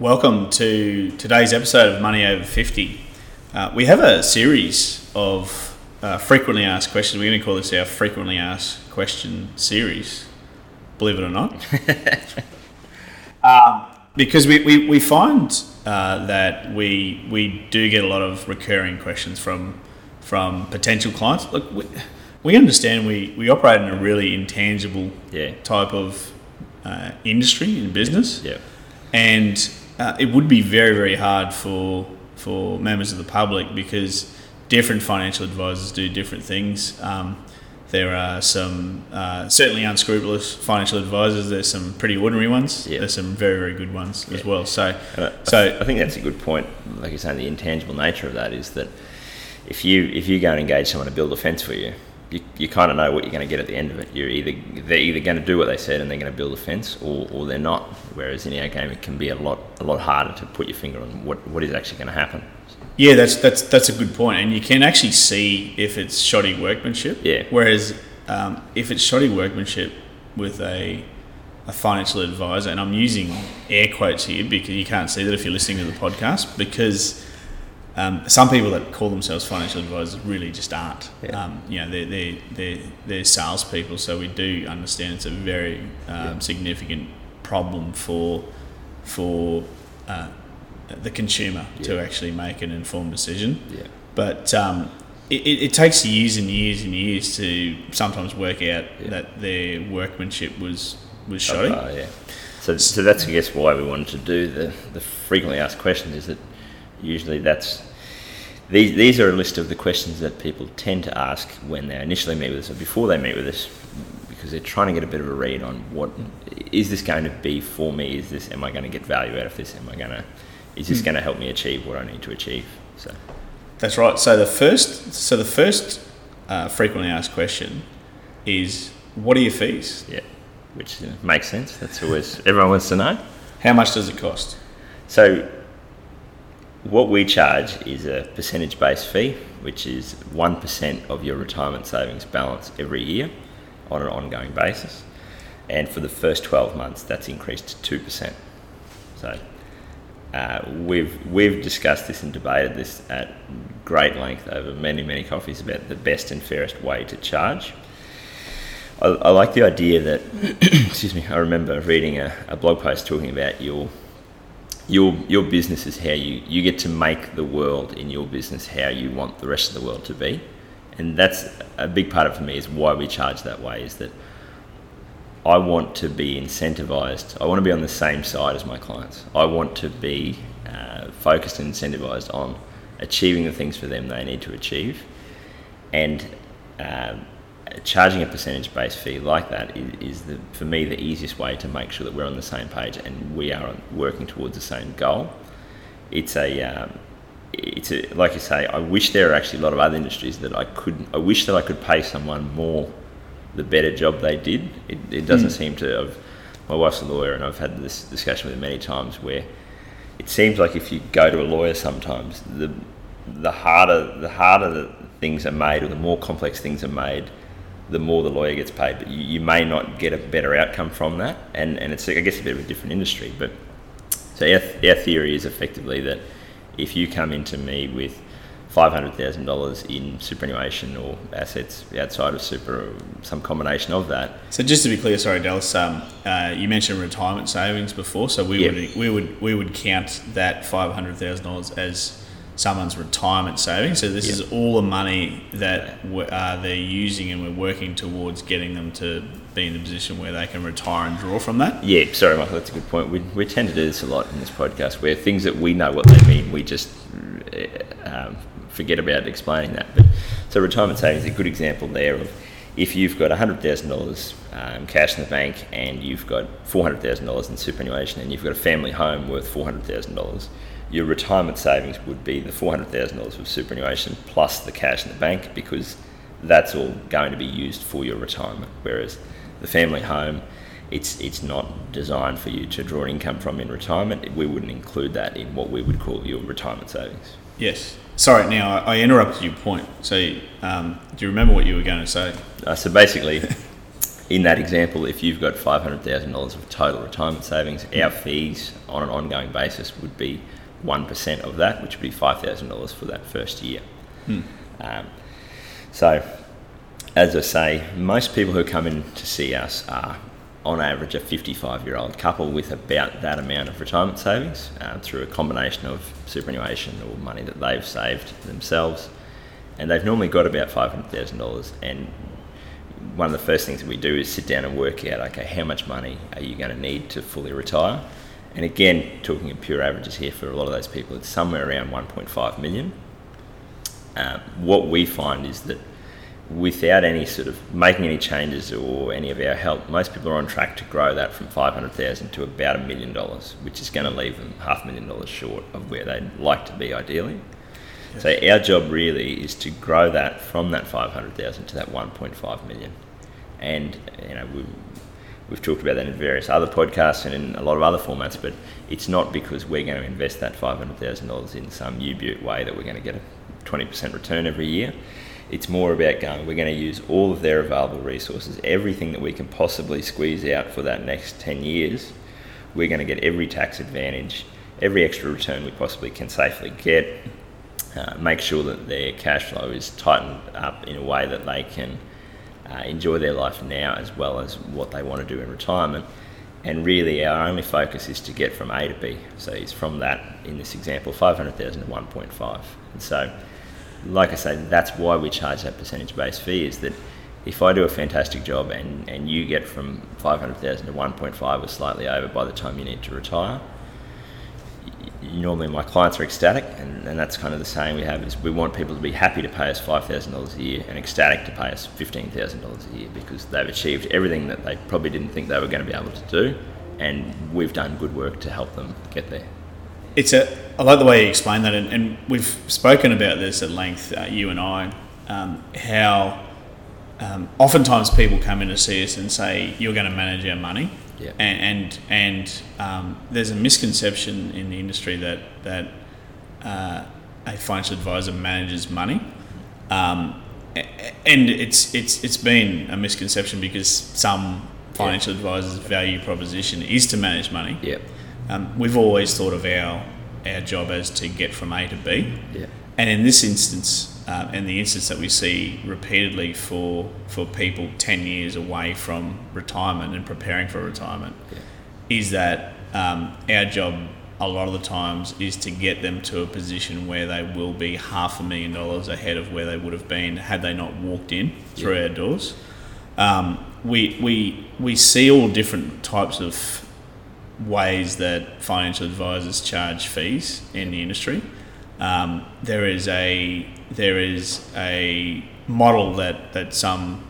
Welcome to today's episode of Money Over 50. Uh, we have a series of uh, frequently asked questions. We're going to call this our frequently asked question series, believe it or not. um, because we, we, we find uh, that we, we do get a lot of recurring questions from, from potential clients. Look, we, we understand we, we operate in a really intangible Yeah. type of uh, industry and business Yeah. and uh, it would be very very hard for for members of the public because different financial advisors do different things. Um, there are some uh, certainly unscrupulous financial advisors. There's some pretty ordinary ones. Yeah. There's some very very good ones as well. So Uh, so I think that's a good point. Like you're saying, the intangible nature of that is that if you if you go and engage someone to build a fence for you, you, you kind of know what you're going to get at the end of it. You're either they're either going to do what they said and they're going to build a fence, or, or they're not. Whereas in our game, it can be a lot a lot harder to put your finger on what, what is actually going to happen. Yeah, that's that's that's a good point, and you can actually see if it's shoddy workmanship. Yeah. Whereas um, if it's shoddy workmanship with a a financial advisor, and I'm using air quotes here because you can't see that if you're listening to the podcast, because um, some people that call themselves financial advisors really just aren't. Yeah. Um, you know, they're, they're, they're, they're salespeople, so we do understand it's a very um, significant problem for for uh, the consumer to actually make an informed decision. Yeah. But um, it, it, it takes years and years and years to sometimes work out Yeah. that their workmanship was was shoddy. Uh, yeah. So, so that's I guess why we wanted to do the, the frequently asked questions is that usually that's these these are a list of the questions that people tend to ask when they initially meet with us or before they meet with us because they're trying to get a bit of a read on what is this going to be for me? Is this am I going to get value out of this? Am I going to is this going to help me achieve what I need to achieve? So That's right. So the first, so the first uh, frequently asked question is, "What are your fees? yeah, which makes sense. That's always everyone wants to know. How much does it cost?" So, what we charge is a percentage based fee, which is 1% of your retirement savings balance every year on an ongoing basis. And for the first 12 months, that's increased to 2%. So, uh, we've, we've discussed this and debated this at great length over many, many coffees about the best and fairest way to charge. I, I like the idea that, excuse me, I remember reading a, a blog post talking about your your your business is how you you get to make the world in your business how you want the rest of the world to be. And that's a big part of for me is why we charge that way is that I want to be incentivized. I want to be on the same side as my clients. I want to be uh, focused and incentivized on achieving the things for them they need to achieve. And um, charging a percentage based fee like that is, is the, for me the easiest way to make sure that we're on the same page and we are working towards the same goal. It's a um, it's a, like you say. I wish there are actually a lot of other industries that I could. I wish that I could pay someone more, the better job they did. It, it doesn't seem to. have my wife's a lawyer, and I've had this discussion with her many times where it seems like if you go to a lawyer, sometimes the the harder the harder the things are made, or the more complex things are made, the more the lawyer gets paid. But you, you may not get a better outcome from that, and and it's I guess a bit of a different industry. But so our, our theory is effectively that if you come into me with five hundred thousand dollars in superannuation or assets outside of super, or some combination of that, So just to be clear, sorry, Dallas, um, uh, you mentioned retirement savings before, so we Yeah. would we would we would count that five hundred thousand dollars as someone's retirement savings. So this is all the money that uh, they're using, and we're working towards getting them to be in a position where they can retire and draw from that. Yeah, sorry, Michael, that's a good point. We, we tend to do this a lot in this podcast where things that we know what they mean, we just uh, um, forget about explaining that. But so retirement savings is a good example there of if you've got $100,000 um, cash in the bank and you've got $400,000 in superannuation and you've got a family home worth $400,000, your retirement savings would be the $400,000 of superannuation plus the cash in the bank because that's all going to be used for your retirement. Whereas the family home, it's it's not designed for you to draw income from in retirement. We wouldn't include that in what we would call your retirement savings. Yes. Sorry, now I, I interrupted your point. So, um, do you remember what you were going to say? Uh, so basically, in that example, if you've got five hundred thousand dollars of total retirement savings, our fees on an ongoing basis would be one percent of that, which would be five thousand dollars for that first year. Hmm. Um, so, as I say, most people who come in to see us are, on average, a 55 year old couple with about that amount of retirement savings uh, through a combination of superannuation or money that they've saved themselves. And they've normally got about $500,000. And one of the first things that we do is sit down and work out okay, how much money are you going to need to fully retire? And again, talking in pure averages here for a lot of those people, it's somewhere around 1.5 million. Um, what we find is that without any sort of making any changes or any of our help, most people are on track to grow that from 500,000 to about a million dollars, which is going to leave them half a million dollars short of where they'd like to be ideally. Yes. So our job really is to grow that from that 500,000 to that 1.5 million. And you know we we've talked about that in various other podcasts and in a lot of other formats, but it's not because we're going to invest that $500,000 in some U-Butte way that we're going to get a 20% return every year. It's more about going, we're going to use all of their available resources, everything that we can possibly squeeze out for that next 10 years. We're going to get every tax advantage, every extra return we possibly can safely get, uh, make sure that their cash flow is tightened up in a way that they can uh, enjoy their life now as well as what they want to do in retirement. And really, our only focus is to get from A to B. So it's from that, in this example, 500,000 to 1.5. And so like I say, that's why we charge that percentage based fee is that if I do a fantastic job and, and you get from 500,000 to 1.5 or slightly over by the time you need to retire, normally my clients are ecstatic and, and that's kind of the saying we have is we want people to be happy to pay us $5,000 a year and ecstatic to pay us $15,000 a year because they've achieved everything that they probably didn't think they were going to be able to do and we've done good work to help them get there it's a. I like the way you explain that, and, and we've spoken about this at length, uh, you and I, um, how um, oftentimes people come in to see us and say, "You're going to manage our money," yeah. and and, and um, there's a misconception in the industry that that uh, a financial advisor manages money. Um, and it's it's it's been a misconception because some financial yeah. advisors' value proposition is to manage money. Yep. Um, we've always thought of our our job as to get from A to B. Yeah. And in this instance, uh, and the instance that we see repeatedly for for people ten years away from retirement and preparing for retirement, yeah. is that um, our job a lot of the times is to get them to a position where they will be half a million dollars ahead of where they would have been had they not walked in through yeah. our doors. Um, we, we, we see all different types of ways that financial advisors charge fees in the industry. Um, there is a there is a model that that some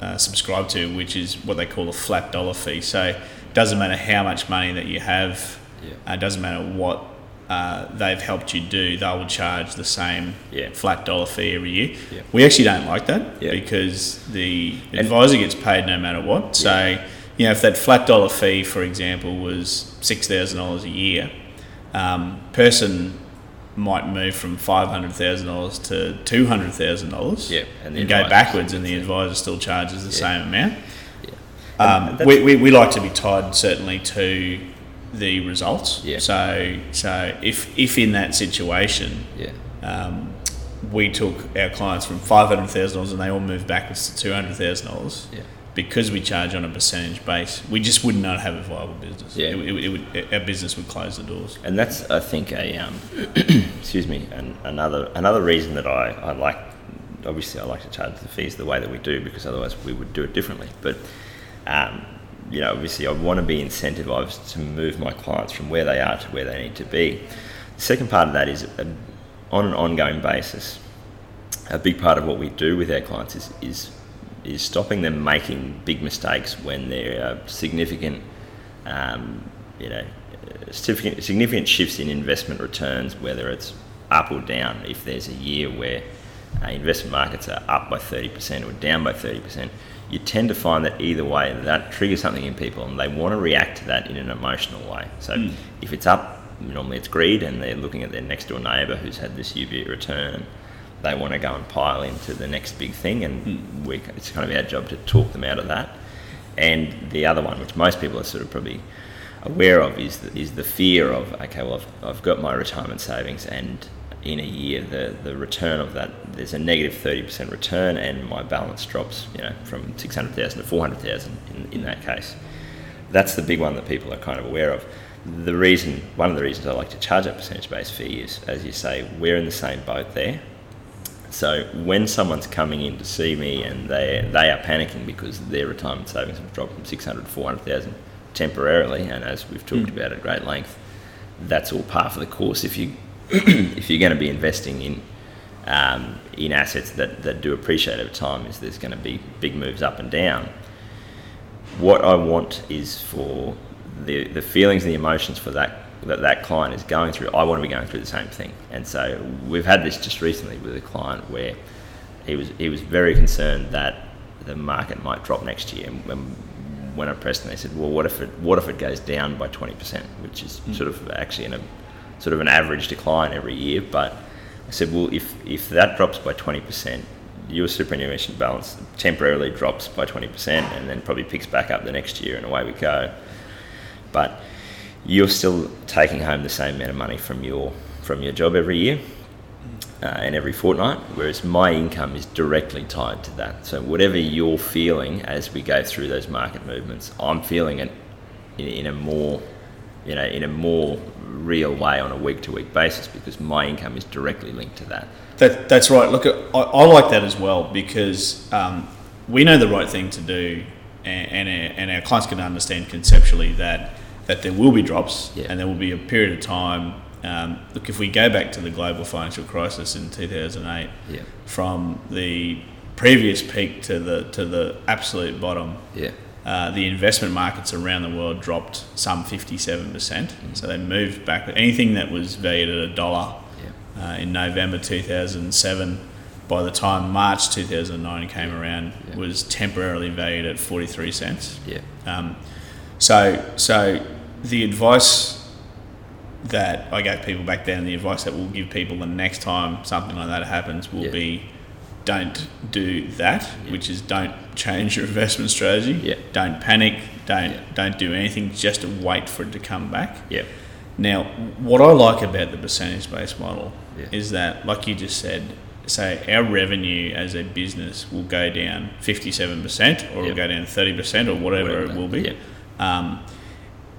uh, subscribe to, which is what they call a flat dollar fee. So it doesn't matter how much money that you have, yeah. uh, doesn't matter what uh, they've helped you do, they will charge the same yeah. flat dollar fee every year. Yeah. We actually don't like that because the advisor gets paid no matter what. So you know, if that flat dollar fee, for example, was six thousand dollars a year, um, person might move from five hundred thousand dollars to two hundred thousand dollars. Yeah, and, and go backwards, and the advisor still charges the Yeah. same amount. Yeah. Um, we, we, we like to be tied certainly to the results. Yeah. So so if if in that situation, Yeah. um, we took our clients from five hundred thousand dollars and they all moved backwards to two hundred thousand dollars. Yeah. Because we charge on a percentage base, we just would not have a viable business. Yeah. It, it, it would, our business would close the doors. And that's, I think, a um, excuse me, an, another another reason that I, I like. Obviously, I like to charge the fees the way that we do because otherwise we would do it differently. But um, you know, obviously, I want to be incentivized to move my clients from where they are to where they need to be. The second part of that is a, on an ongoing basis. A big part of what we do with our clients is, is is stopping them making big mistakes when there are significant, um, you know, significant, significant shifts in investment returns, whether it's up or down. If there's a year where uh, investment markets are up by 30% or down by 30%, you tend to find that either way that triggers something in people and they want to react to that in an emotional way. So mm. if it's up, normally it's greed and they're looking at their next door neighbour who's had this UV return. They want to go and pile into the next big thing, and mm. we, it's kind of our job to talk them out of that. And the other one, which most people are sort of probably aware of, is the, is the fear of okay, well, I've, I've got my retirement savings, and in a year, the, the return of that, there's a negative 30% return, and my balance drops, you know, from 600,000 to 400,000 in, in that case. That's the big one that people are kind of aware of the reason, one of the reasons I like to charge a percentage based fee is, as you say, we're in the same boat there. So when someone's coming in to see me and they they are panicking because their retirement savings have dropped from 600 to 400,000 temporarily, and as we've talked mm. about at great length, that's all part of the course. If you if you're going to be investing in um, in assets that, that do appreciate over time, is there's going to be big moves up and down. What I want is for the the feelings and the emotions for that that that client is going through, I want to be going through the same thing. And so we've had this just recently with a client where he was he was very concerned that the market might drop next year. And when, when I pressed him, they said, "Well, what if it what if it goes down by twenty percent, which is mm. sort of actually in a sort of an average decline every year." But I said, "Well, if if that drops by twenty percent." Your superannuation balance temporarily drops by 20% and then probably picks back up the next year, and away we go but you're still taking home the same amount of money from your from your job every year uh, and every fortnight, whereas my income is directly tied to that. So whatever you're feeling as we go through those market movements, I'm feeling it in, in a more you know in a more real way on a week to week basis because my income is directly linked to that. That that's right. Look, I, I like that as well because um, we know the right thing to do, and, and, and our clients can understand conceptually that that there will be drops yeah. and there will be a period of time. Um, look, if we go back to the global financial crisis in 2008, yeah. from the previous peak to the to the absolute bottom, yeah. Uh, the investment markets around the world dropped some 57%. Mm-hmm. So they moved back. Anything that was valued at a dollar yeah. uh, in November 2007, by the time March 2009 came around, yeah. was temporarily valued at 43 cents. Yeah. Um, so, so the advice that I gave people back then, the advice that we'll give people the next time something like that happens will yeah. be don't do that, yeah. which is don't change your investment strategy. Yeah. Don't panic. Don't yeah. don't do anything. Just wait for it to come back. Yeah. Now, what I like about the percentage based model is that, like you just said, say our revenue as a business will go down 57% or will go down 30% or whatever, whatever it will be. Um,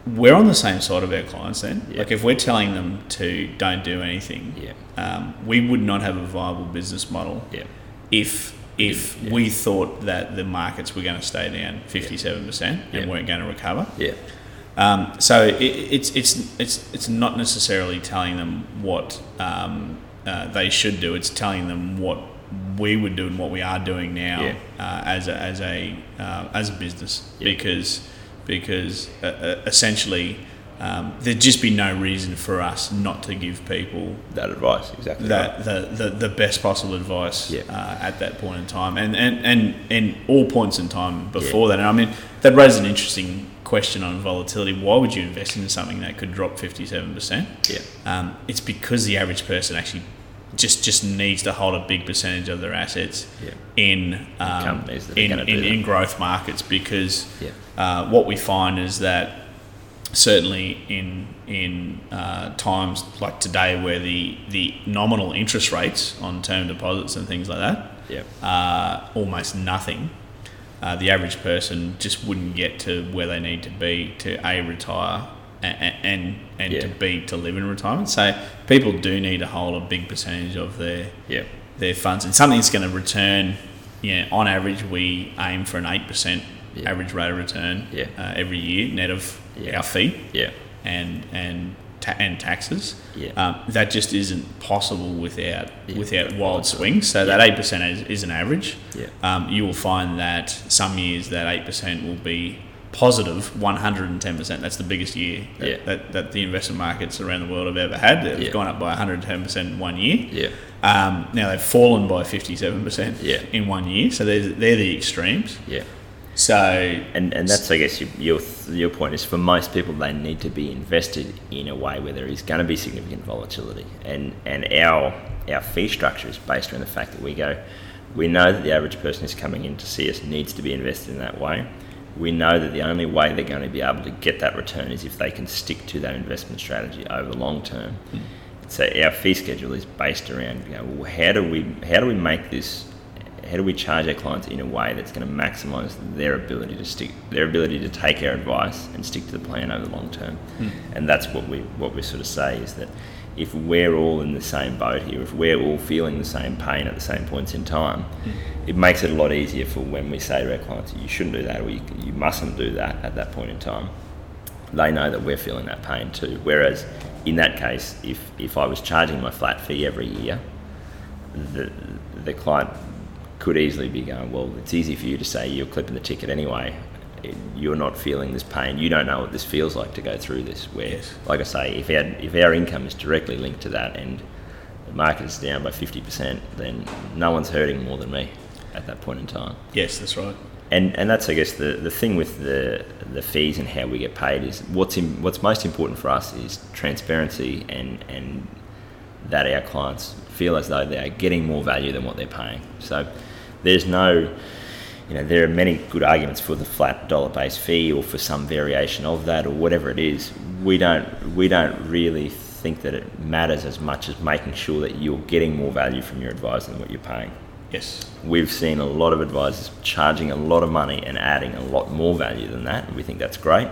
we're on the same side of our clients then. Yeah. Like if we're telling them to don't do anything, yeah. um, we would not have a viable business model yeah. if if we thought that the markets were going to stay down fifty seven percent and weren't going to recover. Yeah. Um, so it, it's it's it's it's not necessarily telling them what um, uh, they should do. It's telling them what we would do and what we are doing now uh, as a as a uh, as a business because because uh, uh, essentially um, there'd just be no reason for us not to give people that advice exactly that right. the, the, the best possible advice yeah. uh, at that point in time and and and, and all points in time before yeah. that and I mean that raises an interesting question on volatility why would you invest in something that could drop 57% yeah um, it's because the average person actually just just needs to hold a big percentage of their assets yeah. in um, in, in, in, growth markets because yeah. uh, what we find is that certainly in in uh, times like today where the the nominal interest rates on term deposits and things like that yeah. are almost nothing. Uh, the average person just wouldn't get to where they need to be to a retire and and, and yeah. to be to live in retirement. So people do need to hold a big percentage of their yeah. their funds, and something's going to return. Yeah, on average, we aim for an eight percent average rate of return yeah. uh, every year, net of our fee. Yeah, and and ta- and taxes. Yeah. Um, that just isn't possible without Yeah. without wild swings. So that eight percent is, is an average. Yeah. Um, you will find that some years that eight percent will be positive 110 percent. That's the biggest year that, Yeah. that, that the investment markets around the world have ever had. They've Yeah. gone up by 110 percent in one year. Yeah. Um, now they've fallen by 57 percent Yeah. in one year. So they're, they're the extremes. Yeah. So And, and that's, I guess, your, your, your point is for most people, they need to be invested in a way where there is going to be significant volatility. And, and our, our fee structure is based around the fact that we go, we know that the average person who's coming in to see us needs to be invested in that way. We know that the only way they're going to be able to get that return is if they can stick to that investment strategy over the long term. Hmm. So our fee schedule is based around, you know, well, how do we how do we make this how do we charge our clients in a way that's going to maximise their ability to stick, their ability to take our advice and stick to the plan over the long term? Hmm. And that's what we what we sort of say is that if we're all in the same boat here, if we're all feeling the same pain at the same points in time, hmm. it makes it a lot easier for when we say to our clients, you shouldn't do that or you, you mustn't do that at that point in time. They know that we're feeling that pain too. Whereas in that case, if, if I was charging my flat fee every year, the, the client could easily be going, well, it's easy for you to say you're clipping the ticket anyway. You're not feeling this pain. You don't know what this feels like to go through this. Where, Yes. like I say, if our, if our income is directly linked to that and the market is down by 50%, then no one's hurting more than me at that point in time yes, that's right. and and that's I guess the, the thing with the the fees and how we get paid is what's in, what's most important for us is transparency and and that our clients feel as though they are getting more value than what they're paying. So there's no you know there are many good arguments for the flat dollar based fee or for some variation of that or whatever it is. We don't we don't really think that it matters as much as making sure that you're getting more value from your advisor than what you're paying Yes. we've seen a lot of advisors charging a lot of money and adding a lot more value than that. We think that's great.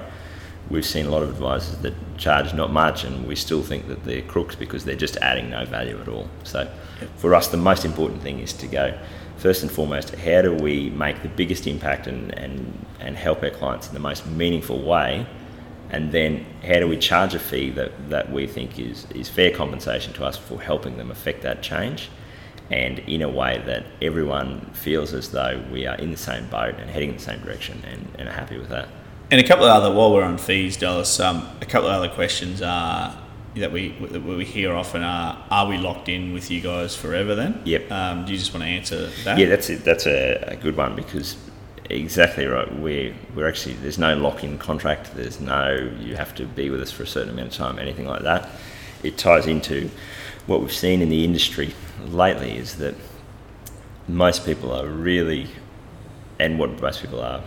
We've seen a lot of advisors that charge not much, and we still think that they're crooks because they're just adding no value at all. So, for us, the most important thing is to go first and foremost. How do we make the biggest impact and and and help our clients in the most meaningful way? And then, how do we charge a fee that, that we think is, is fair compensation to us for helping them affect that change? and in a way that everyone feels as though we are in the same boat and heading in the same direction and, and are happy with that. And a couple of other, while we're on fees, Dallas, um, a couple of other questions are that we that we hear often are: Are we locked in with you guys forever? Then, Yep. Um, do you just want to answer that? Yeah, that's it. That's a, a good one because exactly right. We're we're actually there's no lock-in contract. There's no you have to be with us for a certain amount of time. Anything like that. It ties into what we've seen in the industry lately is that most people are really, and what most people are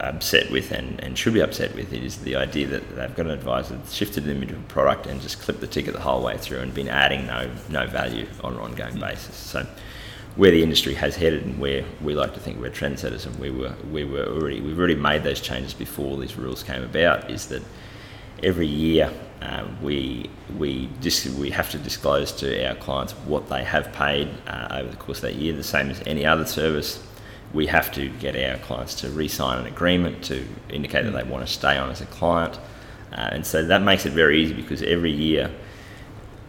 upset with and, and should be upset with it is the idea that they've got an advisor that's shifted them into a product and just clipped the ticket the whole way through and been adding no no value on an ongoing basis. So where the industry has headed and where we like to think we're trendsetters and we were we were already we've already made those changes before these rules came about is that every year um, we we dis- we have to disclose to our clients what they have paid uh, over the course of that year, the same as any other service. We have to get our clients to re-sign an agreement to indicate that they want to stay on as a client, uh, and so that makes it very easy because every year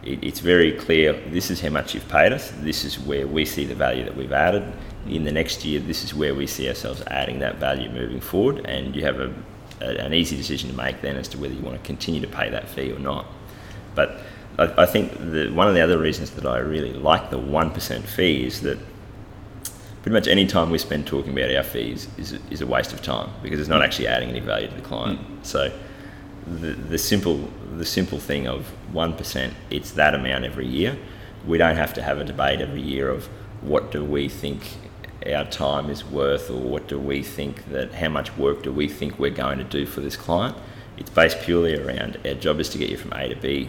it, it's very clear this is how much you've paid us, this is where we see the value that we've added. In the next year, this is where we see ourselves adding that value moving forward, and you have a, a, an easy decision to make then as to whether you want to continue to pay that fee or not. But I, I think the, one of the other reasons that I really like the 1% fee is that pretty much any time we spend talking about our fees is, is a waste of time because it's not actually adding any value to the client. Hmm. So the, the simple the simple thing of one percent, it's that amount every year. We don't have to have a debate every year of what do we think our time is worth or what do we think that how much work do we think we're going to do for this client. It's based purely around our job is to get you from A to B.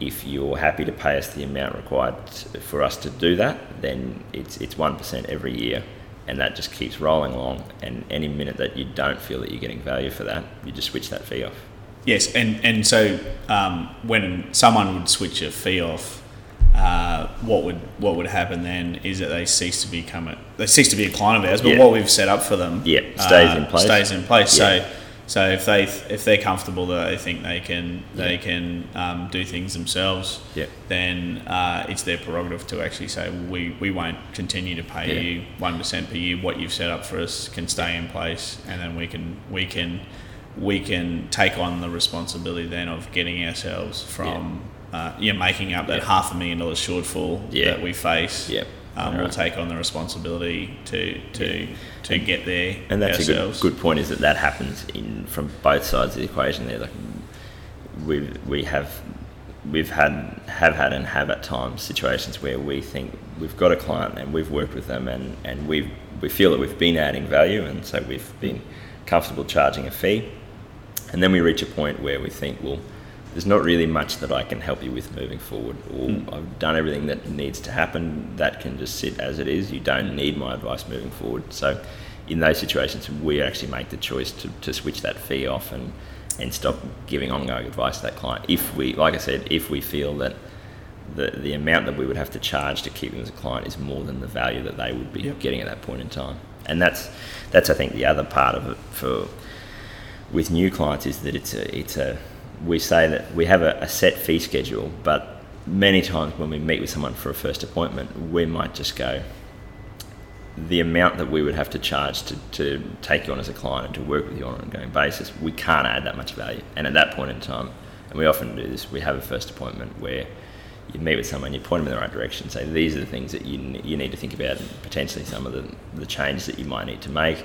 If you're happy to pay us the amount required for us to do that, then it's it's one percent every year, and that just keeps rolling along. And any minute that you don't feel that you're getting value for that, you just switch that fee off. Yes, and and so um, when someone would switch a fee off, uh, what would what would happen then is that they cease to become a they cease to be a client of ours. But Yeah. what we've set up for them, Yeah, stays uh, in place. Stays in place. Yeah. So So if they if they're comfortable that they think they can they can um, do things themselves, Yeah. then uh, it's their prerogative to actually say we, we won't continue to pay Yeah. you one percent per year. What you've set up for us can stay in place, and then we can we can we can take on the responsibility then of getting ourselves from uh, yeah making up that Yeah. half a million dollars shortfall Yeah. that we face. Yeah. Um, we'll take on the responsibility to to to get there And that's ourselves. a good, good point. Is that that happens in from both sides of the equation. There, like we we have we've had have had and have at times situations where we think we've got a client and we've worked with them and and we we feel that we've been adding value and so we've been comfortable charging a fee, and then we reach a point where we think, well, there's not really much that I can help you with moving forward, or hmm. I've done everything that needs to happen. That can just sit as it is. You don't need my advice moving forward. So, in those situations, we actually make the choice to, to switch that fee off and and stop giving ongoing advice to that client. If we, like I said, if we feel that the the amount that we would have to charge to keep them as a client is more than the value that they would be Yep. getting at that point in time, and that's that's I think the other part of it for with new clients is that it's a it's a we say that we have a, a set fee schedule, but many times when we meet with someone for a first appointment, we might just go the amount that we would have to charge to, to take you on as a client and to work with you on an ongoing basis, we can't add that much value. And at that point in time, and we often do this, we have a first appointment where you meet with someone, you point them in the right direction, say these are the things that you, you need to think about and potentially some of the, the changes that you might need to make.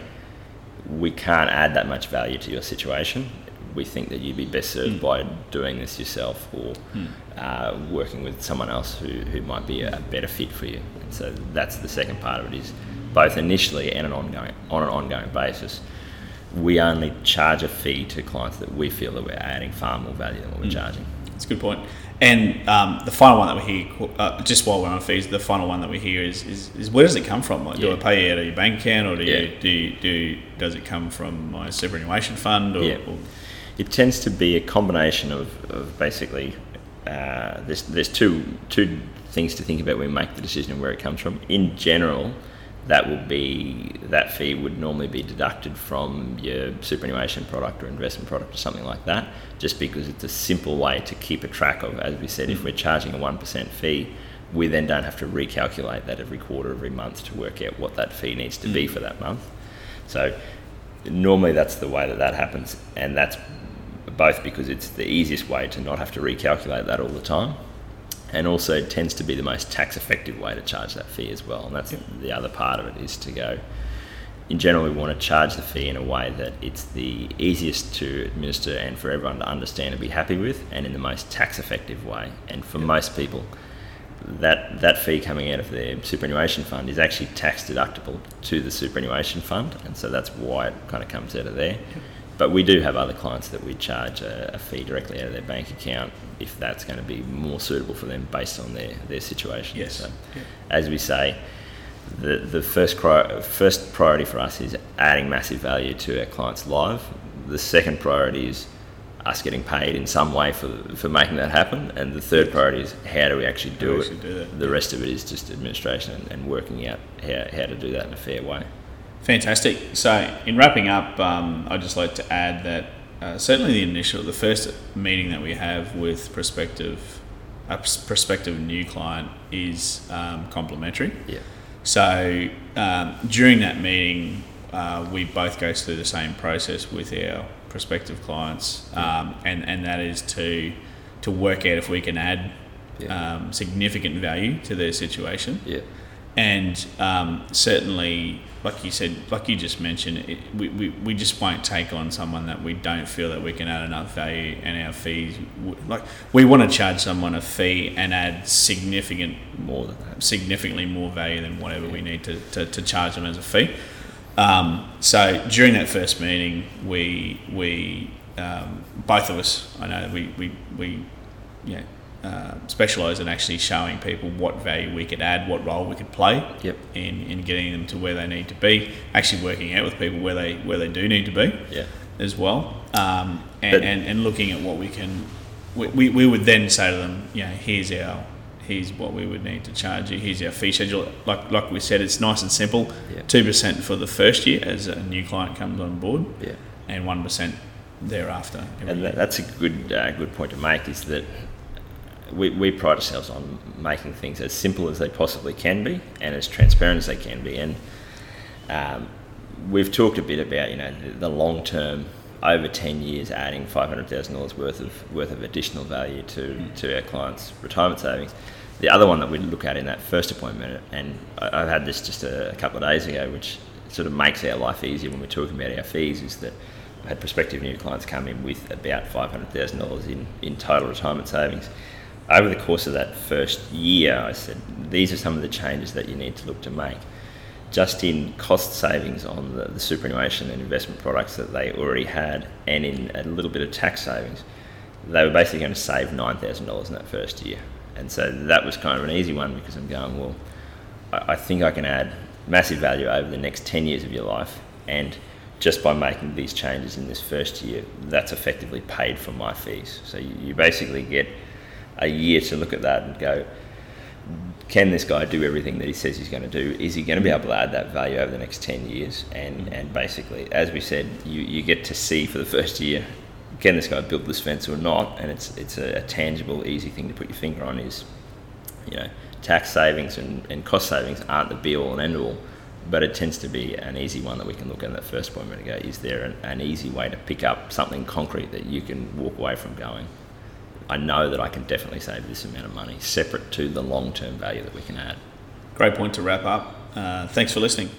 We can't add that much value to your situation. We think that you'd be best served by doing this yourself or uh, working with someone else who, who might be a better fit for you. And so that's the second part of it is both initially and an ongoing on an ongoing basis. We only charge a fee to clients that we feel that we're adding far more value than what we're charging. That's a good point. And um, the final one that we hear, uh, just while we're on fees, the final one that we hear is, is, is where does it come from? Like, do I pay you out of your bank account, or do Yeah. you do you, do you, does it come from my superannuation fund? Or, Yeah. or It tends to be a combination of, of basically uh, there's there's two two things to think about when we make the decision of where it comes from. In general, that will be that fee would normally be deducted from your superannuation product or investment product or something like that, just because it's a simple way to keep a track of. As we said, if we're charging a one percent fee, we then don't have to recalculate that every quarter, every month to work out what that fee needs to be for that month. So normally that's the way that that happens, and that's both because it's the easiest way to not have to recalculate that all the time, and also tends to be the most tax effective way to charge that fee as well. And that's the other part of it is to go. In general, we want to charge the fee in a way that it's the easiest to administer and for everyone to understand and be happy with, and in the most tax effective way. And for most people, that that fee coming out of their superannuation fund is actually tax deductible to the superannuation fund, and so that's why it kind of comes out of there. But we do have other clients that we charge a, a fee directly out of their bank account if that's going to be more suitable for them based on their, their situation. Yes. So, Yeah. as we say, the, the first, cri- first priority for us is adding massive value to our clients' live. The second priority is us getting paid in some way for, for making that happen. And the third priority is how do we actually do we it? actually do that, The rest of it is just administration and, and working out how, how to do that in a fair way. Fantastic. So, in wrapping up, um, I'd just like to add that uh, certainly the initial, the first meeting that we have with prospective, a prospective new client is um, complimentary. Yeah. So um, during that meeting, uh, we both go through the same process with our prospective clients, um, and and that is to to work out if we can add Yeah. um, significant value to their situation. Yeah. And um, certainly, like you said, like you just mentioned, it, we, we, we just won't take on someone that we don't feel that we can add enough value and our fees. Like we want to charge someone a fee and add significant More than that. significantly more value than whatever we need to, to, to charge them as a fee. Um, so during that first meeting, we we um, both of us, I know we we we you know, uh, specialise in actually showing people what value we could add, what role we could play Yep. in, in getting them to where they need to be. Actually working out with people where they where they do need to be Yeah. as well, um, and, But- and, and looking at what we can, we, we, we would then say to them, you know, here's our, here's what we would need to charge you, here's our fee schedule. Like like we said, it's nice and simple. Yeah. Two percent for the first year as a new client comes on board, Yeah. and one percent thereafter. And that, that's a good uh, good point to make. Is that we, we pride ourselves on making things as simple as they possibly can be and as transparent as they can be. And um, we've talked a bit about you know the, the long term over 10 years adding $500,000 worth of worth of additional value to, to our clients' retirement savings. The other one that we look at in that first appointment, and I, have had this just a, a, couple of days ago, which sort of makes our life easier when we're talking about our fees, is that I had prospective new clients come in with about $500,000 in, in total retirement savings. Over the course of that first year, I said, these are some of the changes that you need to look to make just in cost savings on the, the, superannuation and investment products that they already had, and in a little bit of tax savings, they were basically going to save $9,000 in that first year. And so that was kind of an easy one because I'm going, well, I, I think I can add massive value over the next 10 years of your life. And just by making these changes in this first year, that's effectively paid for my fees. So you, you basically get a year to look at that and go, can this guy do everything that he says he's going to do? Is he going to be able to add that value over the next 10 years? And, and basically, as we said, you, you get to see for the first year, can this guy build this fence or not? And it's, it's a, a tangible, easy thing to put your finger on is, you know, tax savings and, and cost savings aren't the be all and end all, but it tends to be an easy one that we can look at that first point and go, is there an, an easy way to pick up something concrete that you can walk away from going? I know that I can definitely save this amount of money, separate to the long term value that we can add. Great point to wrap up. Uh, thanks for listening.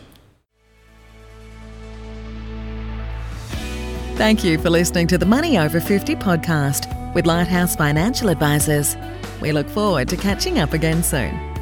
Thank you for listening to the Money Over 50 podcast with Lighthouse Financial Advisors. We look forward to catching up again soon.